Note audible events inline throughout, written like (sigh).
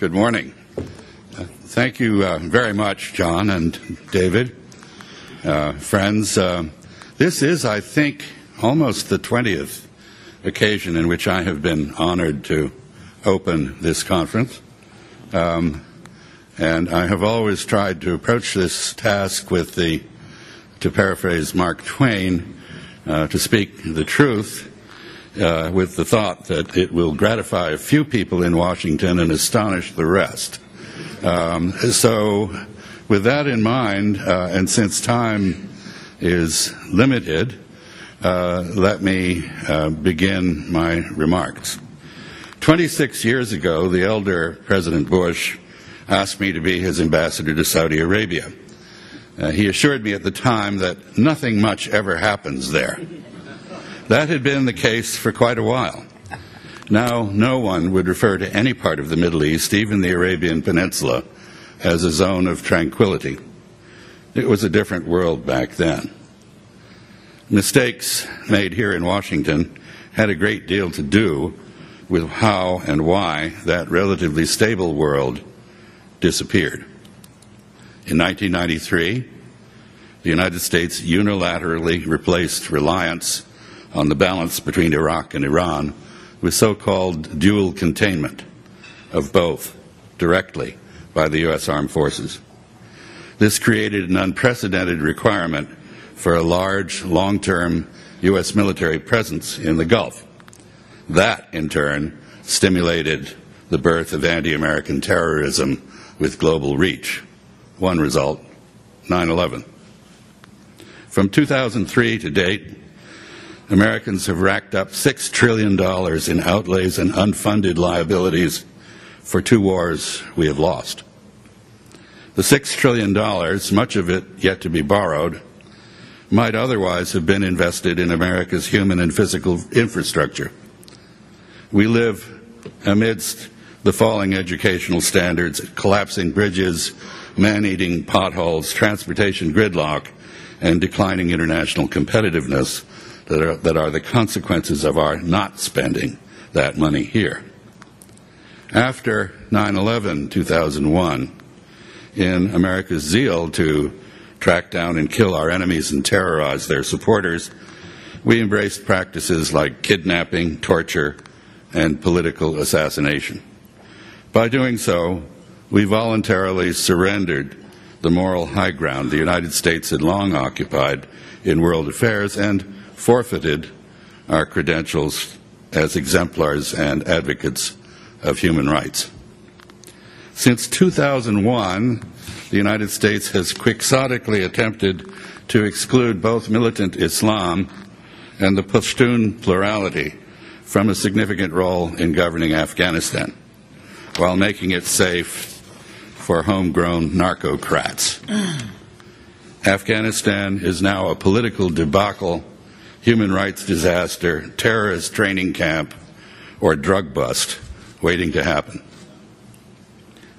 Good morning. Uh, thank you uh, very much, John and David. Uh, friends, uh, this is, I think, almost the 20th occasion in which I have been honored to open this conference. Um, and I have always tried to approach this task with the, to paraphrase Mark Twain, uh, to speak the truth uh, with the thought that it will gratify a few people in Washington and astonish the rest. Um, so, with that in mind, uh, and since time is limited, uh, let me uh, begin my remarks. 26 years ago, the elder President Bush asked me to be his ambassador to Saudi Arabia. Uh, he assured me at the time that nothing much ever happens there. That had been the case for quite a while. Now, no one would refer to any part of the Middle East, even the Arabian Peninsula, as a zone of tranquility. It was a different world back then. Mistakes made here in Washington had a great deal to do with how and why that relatively stable world disappeared. In 1993, the United States unilaterally replaced reliance on the balance between Iraq and Iran with so called dual containment of both directly by the U.S. Armed Forces. This created an unprecedented requirement for a large, long term U.S. military presence in the Gulf. That, in turn, stimulated the birth of anti American terrorism with global reach. One result 9 11. From 2003 to date, Americans have racked up $6 trillion in outlays and unfunded liabilities for two wars we have lost. The $6 trillion, much of it yet to be borrowed, might otherwise have been invested in America's human and physical infrastructure. We live amidst the falling educational standards, collapsing bridges, man eating potholes, transportation gridlock, and declining international competitiveness that are, that are the consequences of our not spending that money here. After 9 11 2001, in America's zeal to track down and kill our enemies and terrorize their supporters, we embraced practices like kidnapping, torture, and political assassination. By doing so, we voluntarily surrendered the moral high ground the United States had long occupied in world affairs and forfeited our credentials as exemplars and advocates of human rights. Since 2001, the United States has quixotically attempted to exclude both militant Islam and the Pashtun plurality from a significant role in governing Afghanistan, while making it safe for homegrown narcocrats. (clears throat) Afghanistan is now a political debacle human rights disaster, terrorist training camp, or drug bust waiting to happen.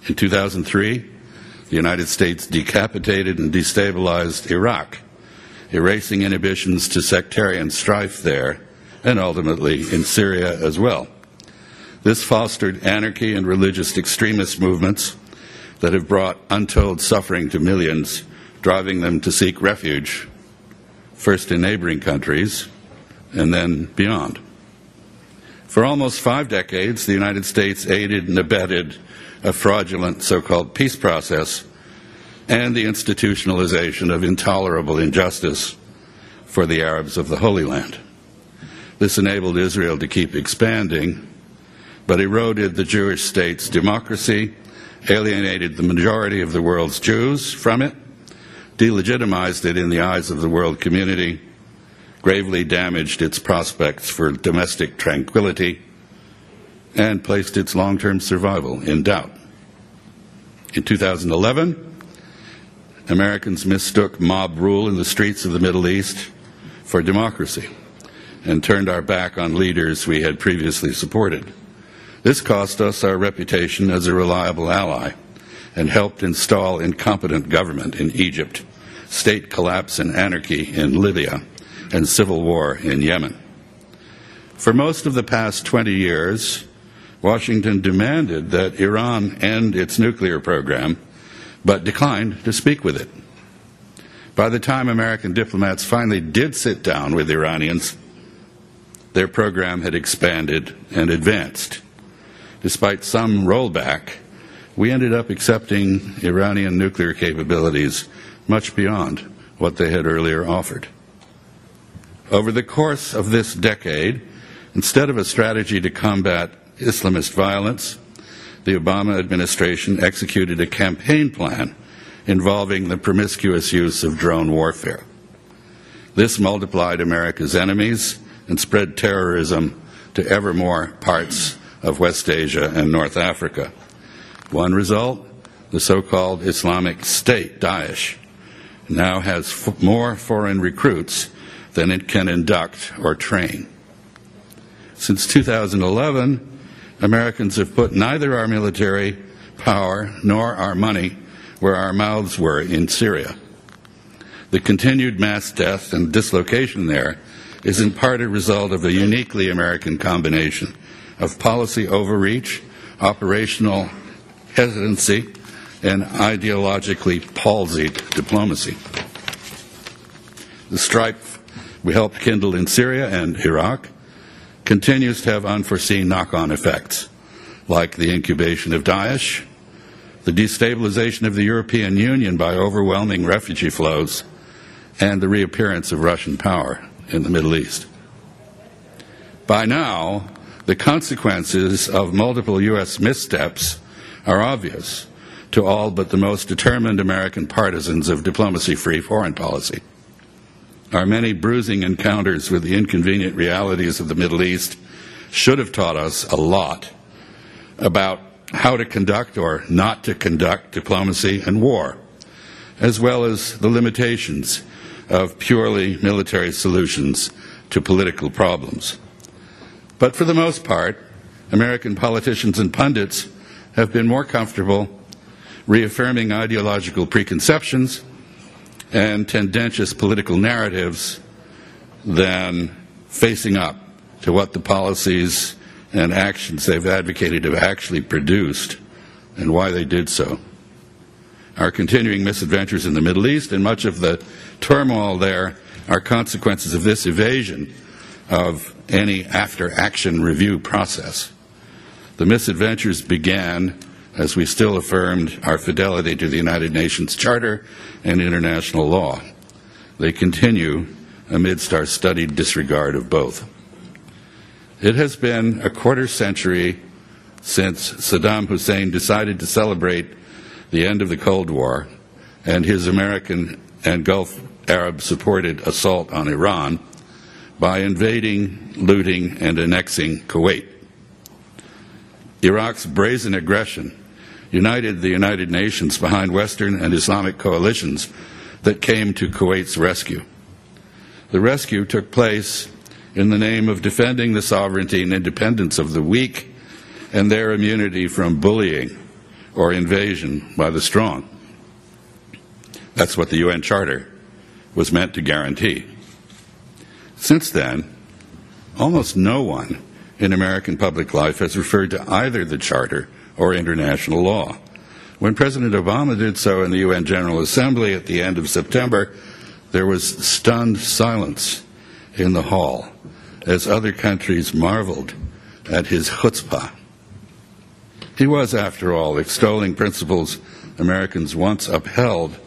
In 2003, the United States decapitated and destabilized Iraq, erasing inhibitions to sectarian strife there and ultimately in Syria as well. This fostered anarchy and religious extremist movements that have brought untold suffering to millions, driving them to seek refuge first in neighboring countries and then beyond. For almost five decades, the United States aided and abetted a fraudulent so called peace process and the institutionalization of intolerable injustice for the Arabs of the Holy Land. This enabled Israel to keep expanding, but eroded the Jewish state's democracy, alienated the majority of the world's Jews from it, delegitimized it in the eyes of the world community, gravely damaged its prospects for domestic tranquility, and placed its long term survival in doubt. In 2011, Americans mistook mob rule in the streets of the Middle East for democracy and turned our back on leaders we had previously supported. This cost us our reputation as a reliable ally and helped install incompetent government in Egypt state collapse and anarchy in Libya, and civil war in Yemen. For most of the past 20 years, Washington demanded that Iran end its nuclear program, but declined to speak with it. By the time American diplomats finally did sit down with Iranians, their program had expanded and advanced. Despite some rollback, we ended up accepting Iranian nuclear capabilities much beyond what they had earlier offered. Over the course of this decade, instead of a strategy to combat Islamist violence, the Obama administration executed a campaign plan involving the promiscuous use of drone warfare. This multiplied America's enemies and spread terrorism to ever more parts of West Asia and North Africa. One result the so called Islamic State, Daesh, now has f- more foreign recruits than it can induct or train. Since 2011, Americans have put neither our military power nor our money where our mouths were in Syria. The continued mass death and dislocation there is in part a result of a uniquely American combination of policy overreach, operational hesitancy, and ideologically palsied diplomacy. The strife we helped kindle in Syria and Iraq continues to have unforeseen knock on effects, like the incubation of Daesh, the destabilization of the European Union by overwhelming refugee flows, and the reappearance of Russian power in the Middle East. By now, the consequences of multiple U.S. missteps are obvious to all but the most determined American partisans of diplomacy free foreign policy. Our many bruising encounters with the inconvenient realities of the Middle East should have taught us a lot about how to conduct or not to conduct diplomacy and war, as well as the limitations of purely military solutions to political problems. But for the most part, American politicians and pundits have been more comfortable reaffirming ideological preconceptions and tendentious political narratives than facing up to what the policies and actions they've advocated have actually produced and why they did so. Our continuing misadventures in the Middle East and much of the turmoil there are consequences of this evasion of any after action review process. The misadventures began as we still affirmed our fidelity to the United Nations Charter and international law. They continue amidst our studied disregard of both. It has been a quarter century since Saddam Hussein decided to celebrate the end of the Cold War and his American and Gulf Arab supported assault on Iran by invading, looting, and annexing Kuwait. Iraq's brazen aggression united the United Nations behind Western and Islamic coalitions that came to Kuwait's rescue. The rescue took place in the name of defending the sovereignty and independence of the weak and their immunity from bullying or invasion by the strong. That's what the UN Charter was meant to guarantee. Since then, almost no one in American public life has referred to either the Charter or international law. When President Obama did so in the UN General Assembly at the end of September, there was stunned silence in the hall as other countries marveled at his chutzpah. He was, after all, extolling principles Americans once upheld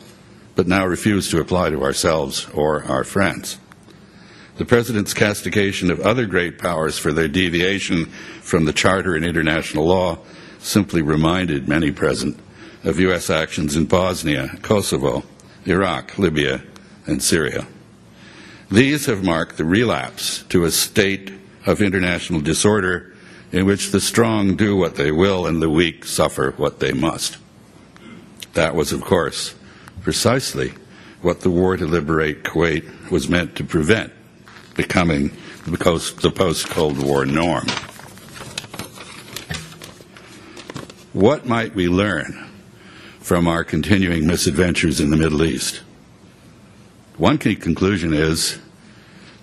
but now refuse to apply to ourselves or our friends. The President's castigation of other great powers for their deviation from the Charter and international law simply reminded many present of U.S. actions in Bosnia, Kosovo, Iraq, Libya, and Syria. These have marked the relapse to a state of international disorder in which the strong do what they will and the weak suffer what they must. That was, of course, precisely what the war to liberate Kuwait was meant to prevent becoming the post Cold War norm. What might we learn from our continuing misadventures in the Middle East? One key conclusion is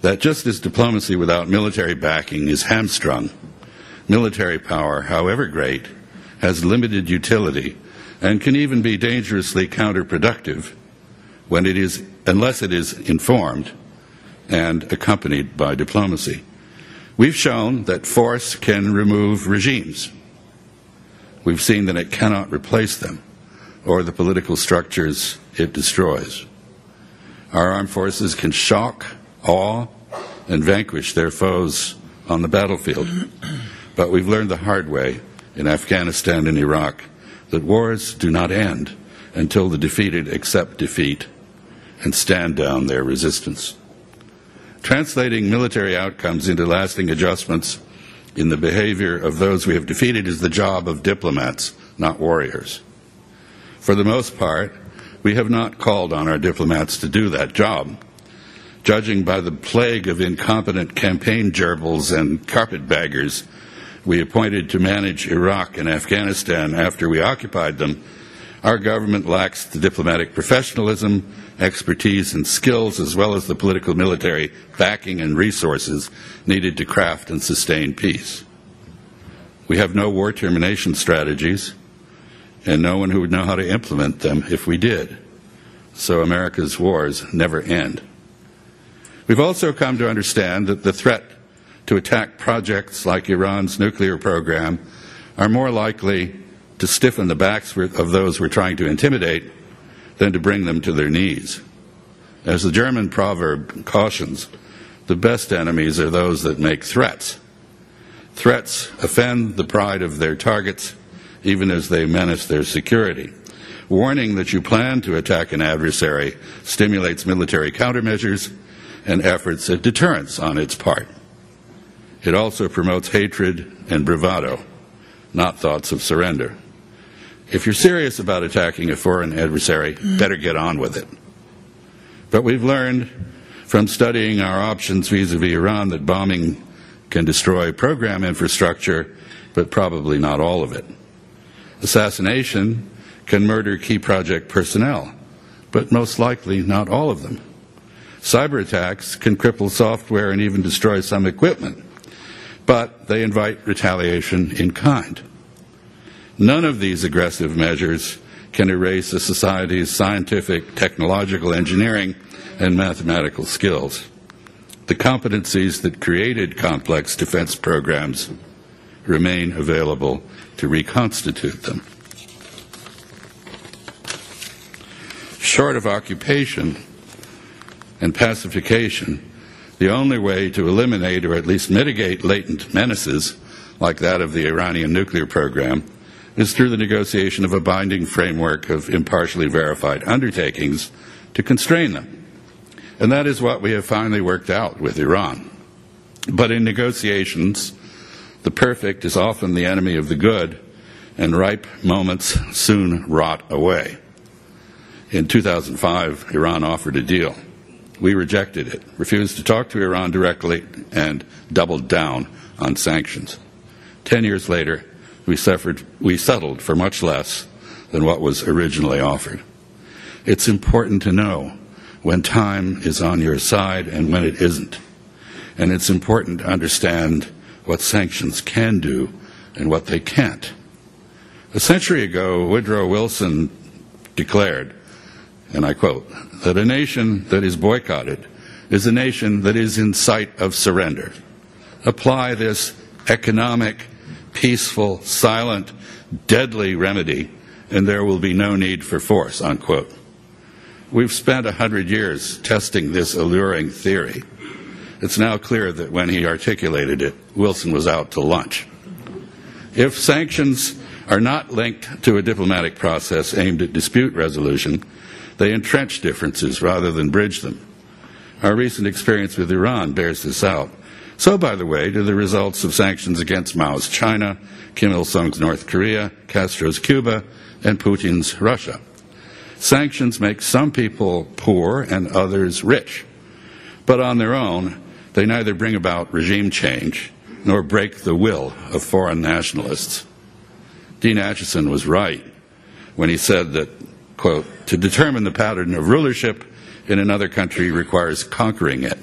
that just as diplomacy without military backing is hamstrung military power, however great, has limited utility and can even be dangerously counterproductive when it is, unless it is informed and accompanied by diplomacy. We've shown that force can remove regimes. We've seen that it cannot replace them or the political structures it destroys. Our armed forces can shock, awe, and vanquish their foes on the battlefield. But we've learned the hard way in Afghanistan and Iraq that wars do not end until the defeated accept defeat and stand down their resistance. Translating military outcomes into lasting adjustments in the behavior of those we have defeated is the job of diplomats, not warriors. For the most part, we have not called on our diplomats to do that job. Judging by the plague of incompetent campaign gerbils and carpetbaggers we appointed to manage Iraq and Afghanistan after we occupied them, our government lacks the diplomatic professionalism, expertise, and skills, as well as the political military backing and resources needed to craft and sustain peace. We have no war termination strategies, and no one who would know how to implement them if we did. So America's wars never end. We've also come to understand that the threat to attack projects like Iran's nuclear program are more likely to stiffen the backs of those we're trying to intimidate than to bring them to their knees. As the German proverb cautions, the best enemies are those that make threats. Threats offend the pride of their targets even as they menace their security. Warning that you plan to attack an adversary stimulates military countermeasures and efforts at deterrence on its part. It also promotes hatred and bravado, not thoughts of surrender. If you're serious about attacking a foreign adversary, better get on with it. But we've learned from studying our options vis a vis Iran that bombing can destroy program infrastructure, but probably not all of it. Assassination can murder key project personnel, but most likely not all of them. Cyber attacks can cripple software and even destroy some equipment, but they invite retaliation in kind. None of these aggressive measures can erase a society's scientific, technological, engineering, and mathematical skills. The competencies that created complex defense programs remain available to reconstitute them. Short of occupation and pacification, the only way to eliminate or at least mitigate latent menaces like that of the Iranian nuclear program is through the negotiation of a binding framework of impartially verified undertakings to constrain them. And that is what we have finally worked out with Iran. But in negotiations, the perfect is often the enemy of the good, and ripe moments soon rot away. In 2005, Iran offered a deal. We rejected it, refused to talk to Iran directly, and doubled down on sanctions. Ten years later, we, suffered, we settled for much less than what was originally offered. It's important to know when time is on your side and when it isn't. And it's important to understand what sanctions can do and what they can't. A century ago, Woodrow Wilson declared, and I quote, that a nation that is boycotted is a nation that is in sight of surrender. Apply this economic, peaceful, silent, deadly remedy, and there will be no need for force, unquote. We've spent a hundred years testing this alluring theory. It's now clear that when he articulated it, Wilson was out to lunch. If sanctions are not linked to a diplomatic process aimed at dispute resolution, they entrench differences rather than bridge them. Our recent experience with Iran bears this out. So, by the way, do the results of sanctions against Mao's China, Kim Il sung's North Korea, Castro's Cuba, and Putin's Russia. Sanctions make some people poor and others rich. But on their own, they neither bring about regime change nor break the will of foreign nationalists. Dean Acheson was right when he said that, quote, to determine the pattern of rulership in another country requires conquering it.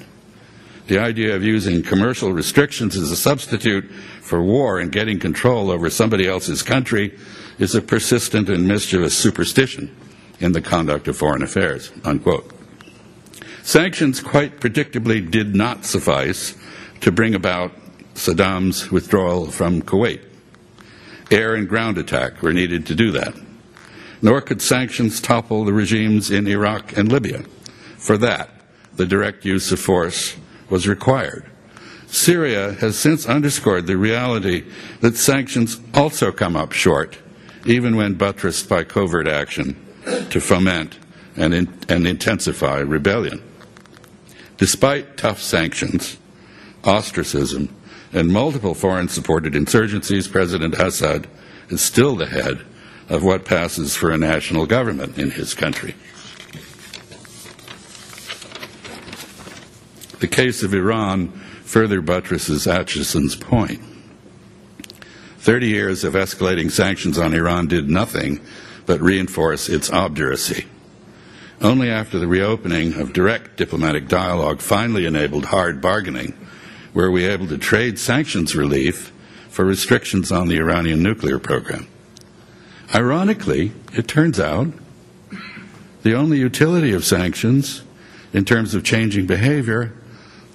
The idea of using commercial restrictions as a substitute for war and getting control over somebody else's country is a persistent and mischievous superstition in the conduct of foreign affairs. Unquote. Sanctions quite predictably did not suffice to bring about Saddam's withdrawal from Kuwait. Air and ground attack were needed to do that. Nor could sanctions topple the regimes in Iraq and Libya. For that, the direct use of force was required. Syria has since underscored the reality that sanctions also come up short, even when buttressed by covert action to foment and, in, and intensify rebellion. Despite tough sanctions, ostracism, and multiple foreign supported insurgencies, President Assad is still the head of what passes for a national government in his country. The case of Iran further buttresses Acheson's point. Thirty years of escalating sanctions on Iran did nothing but reinforce its obduracy. Only after the reopening of direct diplomatic dialogue finally enabled hard bargaining were we able to trade sanctions relief for restrictions on the Iranian nuclear program. Ironically, it turns out the only utility of sanctions in terms of changing behavior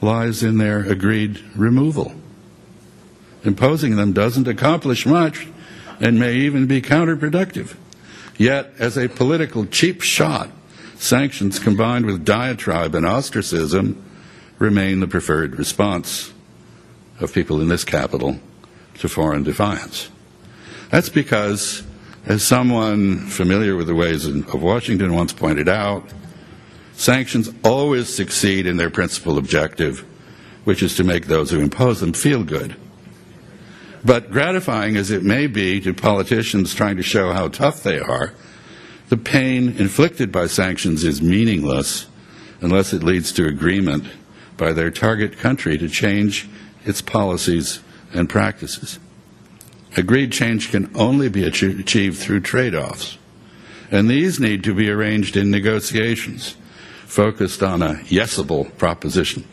lies in their agreed removal. Imposing them doesn't accomplish much and may even be counterproductive. Yet, as a political cheap shot, sanctions combined with diatribe and ostracism remain the preferred response of people in this capital to foreign defiance. That's because, as someone familiar with the ways of Washington once pointed out, Sanctions always succeed in their principal objective, which is to make those who impose them feel good. But gratifying as it may be to politicians trying to show how tough they are, the pain inflicted by sanctions is meaningless unless it leads to agreement by their target country to change its policies and practices. Agreed change can only be achieved through trade offs, and these need to be arranged in negotiations focused on a yesable proposition.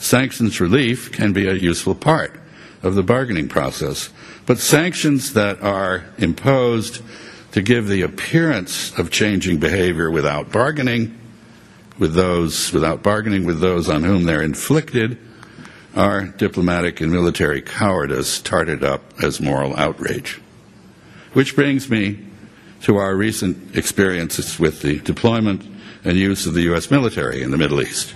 Sanctions relief can be a useful part of the bargaining process, but sanctions that are imposed to give the appearance of changing behavior without bargaining with those without bargaining with those on whom they're inflicted are diplomatic and military cowardice tarted up as moral outrage. Which brings me to our recent experiences with the deployment and use of the U.S. military in the Middle East.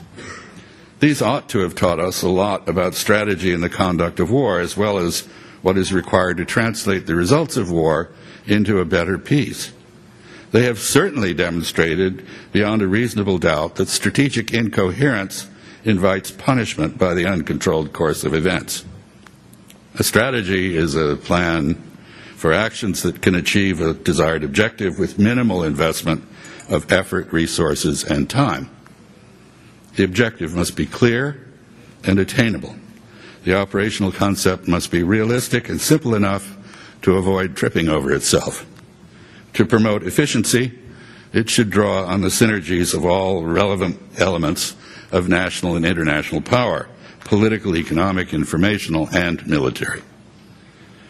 These ought to have taught us a lot about strategy and the conduct of war, as well as what is required to translate the results of war into a better peace. They have certainly demonstrated beyond a reasonable doubt that strategic incoherence invites punishment by the uncontrolled course of events. A strategy is a plan for actions that can achieve a desired objective with minimal investment of effort, resources, and time. The objective must be clear and attainable. The operational concept must be realistic and simple enough to avoid tripping over itself. To promote efficiency, it should draw on the synergies of all relevant elements of national and international power political, economic, informational, and military.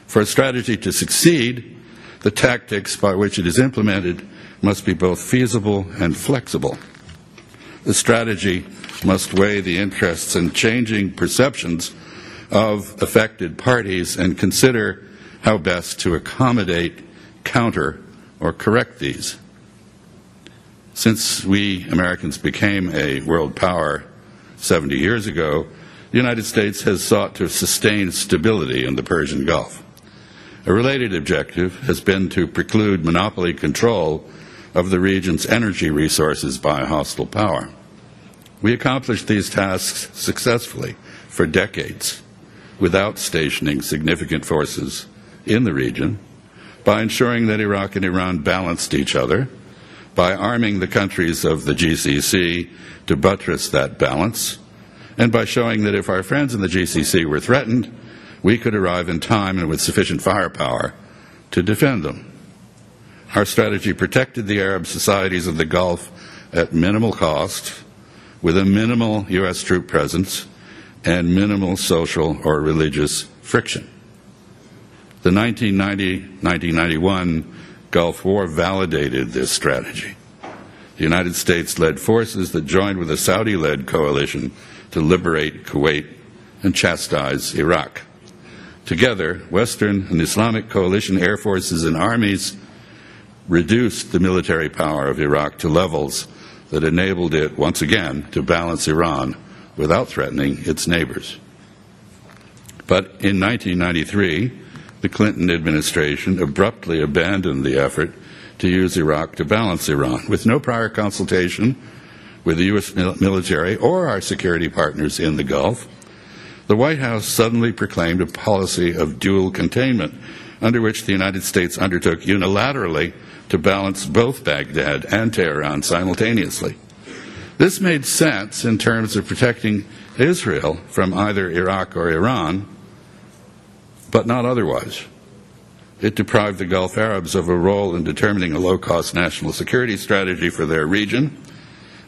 For a strategy to succeed, the tactics by which it is implemented must be both feasible and flexible. The strategy must weigh the interests and changing perceptions of affected parties and consider how best to accommodate, counter, or correct these. Since we Americans became a world power 70 years ago, the United States has sought to sustain stability in the Persian Gulf. A related objective has been to preclude monopoly control of the region's energy resources by hostile power. We accomplished these tasks successfully for decades without stationing significant forces in the region by ensuring that Iraq and Iran balanced each other, by arming the countries of the GCC to buttress that balance, and by showing that if our friends in the GCC were threatened, we could arrive in time and with sufficient firepower to defend them. Our strategy protected the Arab societies of the Gulf at minimal cost, with a minimal U.S. troop presence, and minimal social or religious friction. The 1990 1991 Gulf War validated this strategy. The United States led forces that joined with a Saudi led coalition to liberate Kuwait and chastise Iraq. Together, Western and Islamic coalition air forces and armies reduced the military power of Iraq to levels that enabled it once again to balance Iran without threatening its neighbors. But in 1993, the Clinton administration abruptly abandoned the effort to use Iraq to balance Iran with no prior consultation with the U.S. military or our security partners in the Gulf. The White House suddenly proclaimed a policy of dual containment, under which the United States undertook unilaterally to balance both Baghdad and Tehran simultaneously. This made sense in terms of protecting Israel from either Iraq or Iran, but not otherwise. It deprived the Gulf Arabs of a role in determining a low cost national security strategy for their region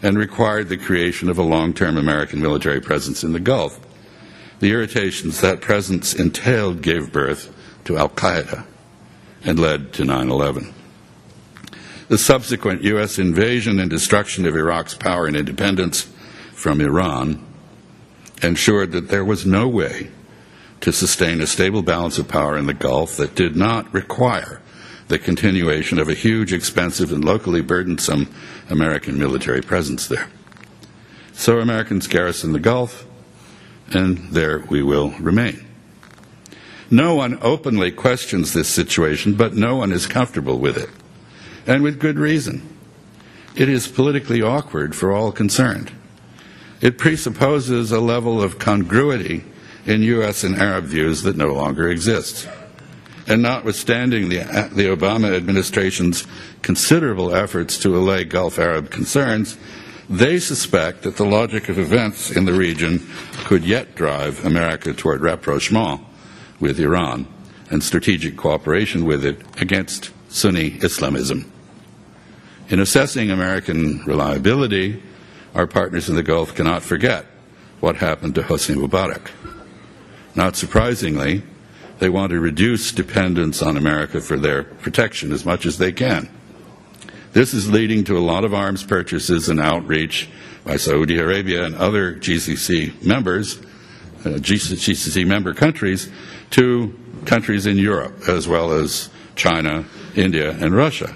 and required the creation of a long term American military presence in the Gulf. The irritations that presence entailed gave birth to Al Qaeda and led to 9 11. The subsequent U.S. invasion and destruction of Iraq's power and independence from Iran ensured that there was no way to sustain a stable balance of power in the Gulf that did not require the continuation of a huge, expensive, and locally burdensome American military presence there. So Americans garrison the Gulf, and there we will remain. No one openly questions this situation, but no one is comfortable with it and with good reason. It is politically awkward for all concerned. It presupposes a level of congruity in U.S. and Arab views that no longer exists. And notwithstanding the, the Obama administration's considerable efforts to allay Gulf Arab concerns, they suspect that the logic of events in the region could yet drive America toward rapprochement with Iran and strategic cooperation with it against Sunni Islamism. In assessing American reliability, our partners in the Gulf cannot forget what happened to Hosni Mubarak. Not surprisingly, they want to reduce dependence on America for their protection as much as they can. This is leading to a lot of arms purchases and outreach by Saudi Arabia and other GCC members, uh, GCC member countries, to countries in Europe, as well as China, India, and Russia.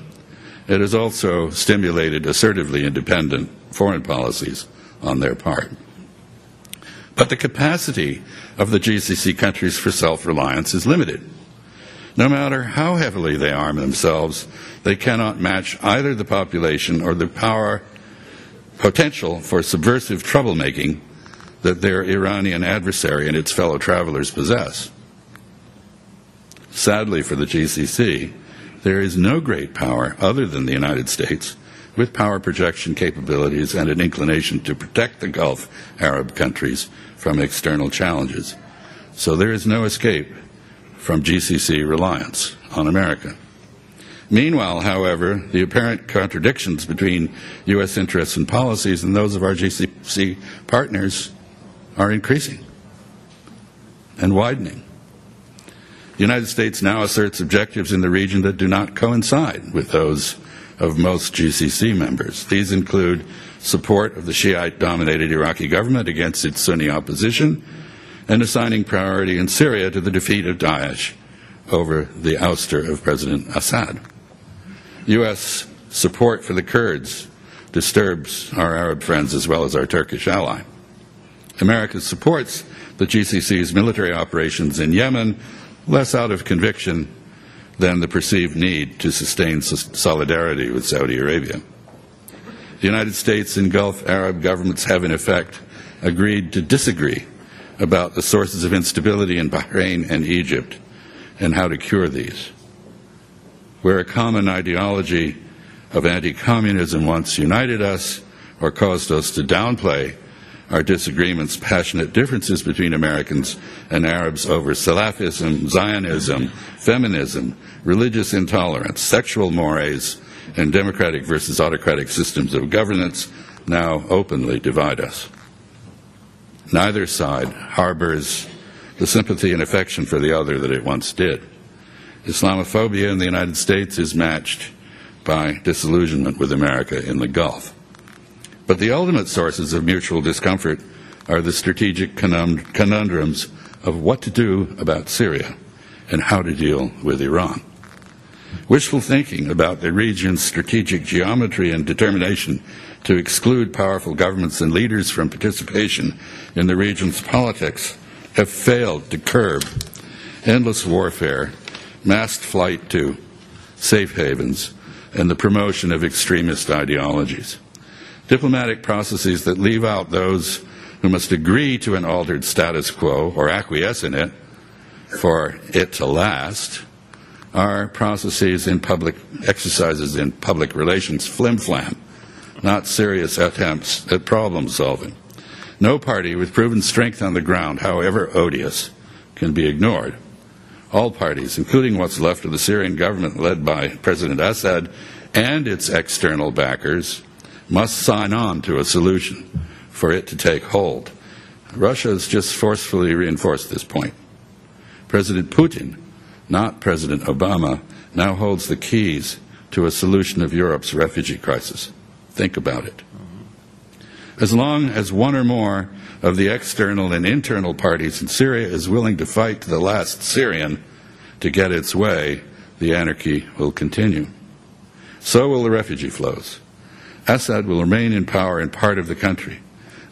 It has also stimulated assertively independent foreign policies on their part. But the capacity of the GCC countries for self reliance is limited. No matter how heavily they arm themselves, they cannot match either the population or the power potential for subversive troublemaking that their Iranian adversary and its fellow travelers possess. Sadly for the GCC, there is no great power other than the United States with power projection capabilities and an inclination to protect the Gulf Arab countries from external challenges. So there is no escape from GCC reliance on America. Meanwhile, however, the apparent contradictions between U.S. interests and policies and those of our GCC partners are increasing and widening. The United States now asserts objectives in the region that do not coincide with those of most GCC members. These include support of the Shiite dominated Iraqi government against its Sunni opposition and assigning priority in Syria to the defeat of Daesh over the ouster of President Assad. U.S. support for the Kurds disturbs our Arab friends as well as our Turkish ally. America supports the GCC's military operations in Yemen less out of conviction than the perceived need to sustain solidarity with Saudi Arabia. The United States and Gulf Arab governments have, in effect, agreed to disagree about the sources of instability in Bahrain and Egypt and how to cure these. Where a common ideology of anti communism once united us or caused us to downplay our disagreements, passionate differences between Americans and Arabs over Salafism, Zionism, feminism, religious intolerance, sexual mores, and democratic versus autocratic systems of governance now openly divide us. neither side harbors the sympathy and affection for the other that it once did. Islamophobia in the United States is matched by disillusionment with America in the Gulf. But the ultimate sources of mutual discomfort are the strategic conundrums of what to do about Syria and how to deal with Iran. Wishful thinking about the region's strategic geometry and determination to exclude powerful governments and leaders from participation in the region's politics have failed to curb endless warfare, massed flight to safe havens, and the promotion of extremist ideologies. Diplomatic processes that leave out those who must agree to an altered status quo or acquiesce in it for it to last are processes in public exercises in public relations flim flam, not serious attempts at problem solving. No party with proven strength on the ground, however odious, can be ignored. All parties, including what's left of the Syrian government led by President Assad and its external backers, must sign on to a solution for it to take hold. Russia has just forcefully reinforced this point. President Putin, not President Obama, now holds the keys to a solution of Europe's refugee crisis. Think about it. As long as one or more of the external and internal parties in Syria is willing to fight to the last Syrian to get its way, the anarchy will continue. So will the refugee flows. Assad will remain in power in part of the country,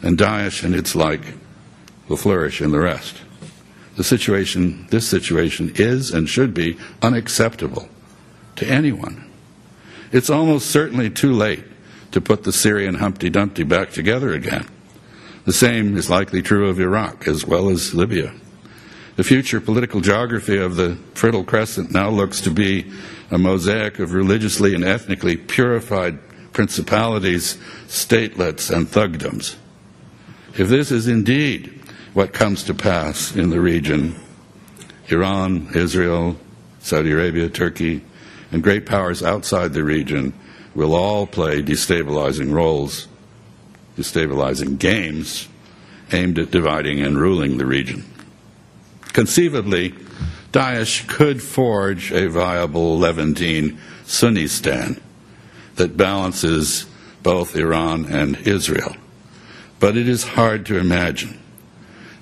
and Daesh and its like will flourish in the rest. The situation, this situation is and should be unacceptable to anyone. It's almost certainly too late to put the Syrian Humpty Dumpty back together again. The same is likely true of Iraq as well as Libya. The future political geography of the Fertile Crescent now looks to be a mosaic of religiously and ethnically purified principalities, statelets, and thugdoms. If this is indeed what comes to pass in the region, Iran, Israel, Saudi Arabia, Turkey, and great powers outside the region will all play destabilizing roles, destabilizing games aimed at dividing and ruling the region. Conceivably, Daesh could forge a viable Levantine Sunni Sunnistan that balances both Iran and Israel. But it is hard to imagine,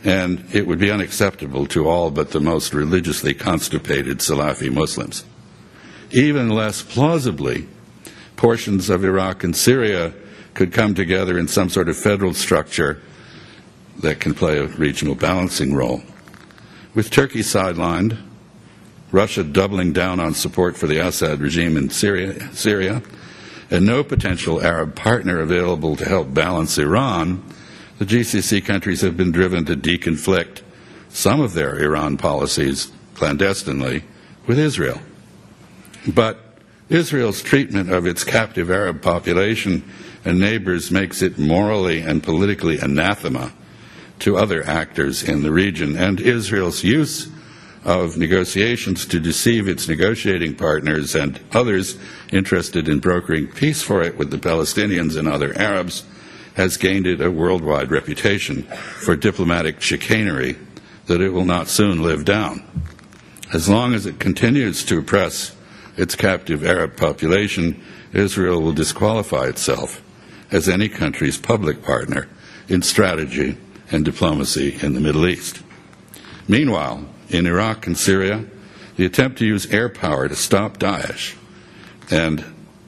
and it would be unacceptable to all but the most religiously constipated Salafi Muslims. Even less plausibly, portions of Iraq and Syria could come together in some sort of federal structure that can play a regional balancing role. With Turkey sidelined, Russia doubling down on support for the Assad regime in Syria, Syria and no potential Arab partner available to help balance Iran, the GCC countries have been driven to deconflict some of their Iran policies clandestinely with Israel. But Israel's treatment of its captive Arab population and neighbors makes it morally and politically anathema to other actors in the region, and Israel's use of negotiations to deceive its negotiating partners and others interested in brokering peace for it with the Palestinians and other Arabs has gained it a worldwide reputation for diplomatic chicanery that it will not soon live down. As long as it continues to oppress its captive Arab population, Israel will disqualify itself as any country's public partner in strategy and diplomacy in the Middle East. Meanwhile, in Iraq and Syria, the attempt to use air power to stop Daesh and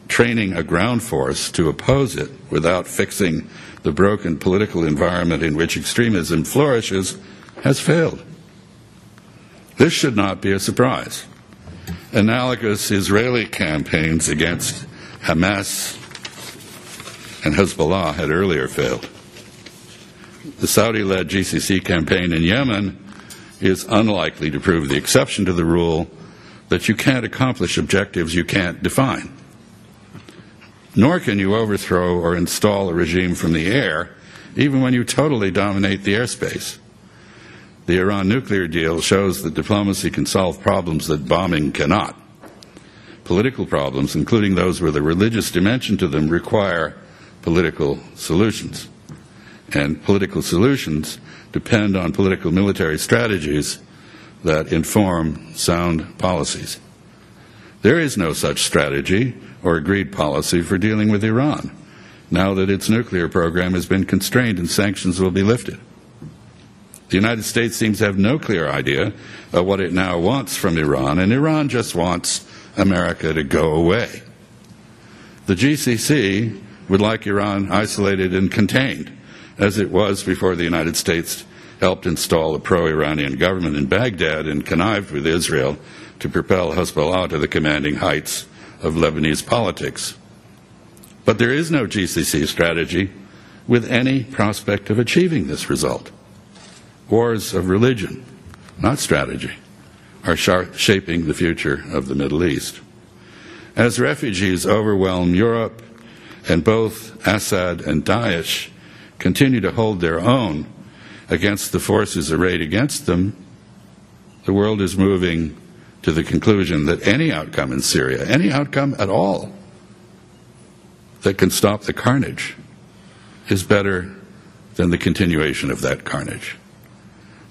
training a ground force to oppose it without fixing the broken political environment in which extremism flourishes has failed. This should not be a surprise. Analogous Israeli campaigns against Hamas and Hezbollah had earlier failed. The Saudi led GCC campaign in Yemen is unlikely to prove the exception to the rule that you can't accomplish objectives you can't define. Nor can you overthrow or install a regime from the air, even when you totally dominate the airspace. The Iran nuclear deal shows that diplomacy can solve problems that bombing cannot. Political problems, including those with a religious dimension to them, require political solutions. and political solutions depend on political military strategies that inform sound policies. There is no such strategy or agreed policy for dealing with Iran now that its nuclear program has been constrained and sanctions will be lifted. The United States seems to have no clear idea of what it now wants from Iran, and Iran just wants America to go away. The GCC would like Iran isolated and contained, as it was before the United States helped install a pro Iranian government in Baghdad and connived with Israel to propel Hezbollah to the commanding heights of Lebanese politics. But there is no GCC strategy with any prospect of achieving this result. Wars of religion, not strategy, are shaping the future of the Middle East. As refugees overwhelm Europe and both Assad and Daesh continue to hold their own against the forces arrayed against them, the world is moving to the conclusion that any outcome in Syria, any outcome at all, that can stop the carnage is better than the continuation of that carnage.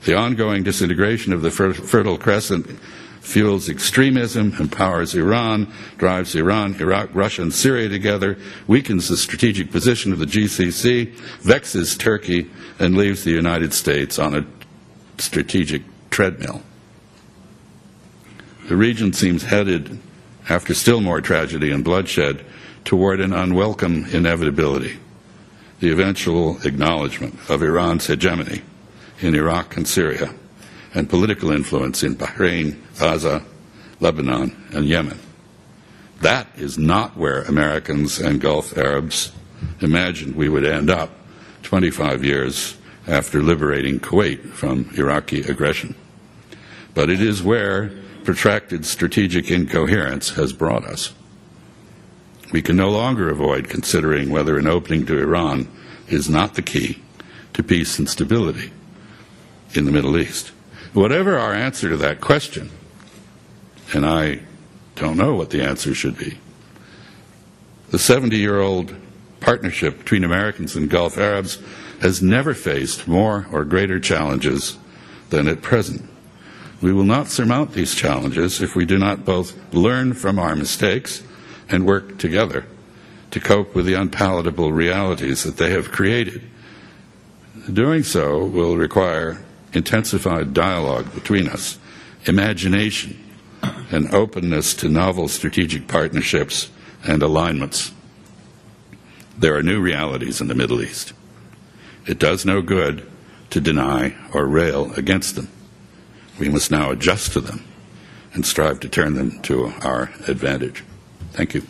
The ongoing disintegration of the Fertile Crescent fuels extremism, empowers Iran, drives Iran, Iraq, Russia, and Syria together, weakens the strategic position of the GCC, vexes Turkey, and leaves the United States on a strategic treadmill. The region seems headed, after still more tragedy and bloodshed, toward an unwelcome inevitability the eventual acknowledgement of Iran's hegemony in Iraq and Syria and political influence in Bahrain, Gaza, Lebanon, and Yemen. That is not where Americans and Gulf Arabs imagined we would end up 25 years after liberating Kuwait from Iraqi aggression. But it is where protracted strategic incoherence has brought us. We can no longer avoid considering whether an opening to Iran is not the key to peace and stability in the Middle East. Whatever our answer to that question, and I don't know what the answer should be, the 70 year old partnership between Americans and Gulf Arabs has never faced more or greater challenges than at present. We will not surmount these challenges if we do not both learn from our mistakes and work together to cope with the unpalatable realities that they have created. Doing so will require intensified dialogue between us, imagination, and openness to novel strategic partnerships and alignments. There are new realities in the Middle East. It does no good to deny or rail against them. We must now adjust to them and strive to turn them to our advantage. Thank you.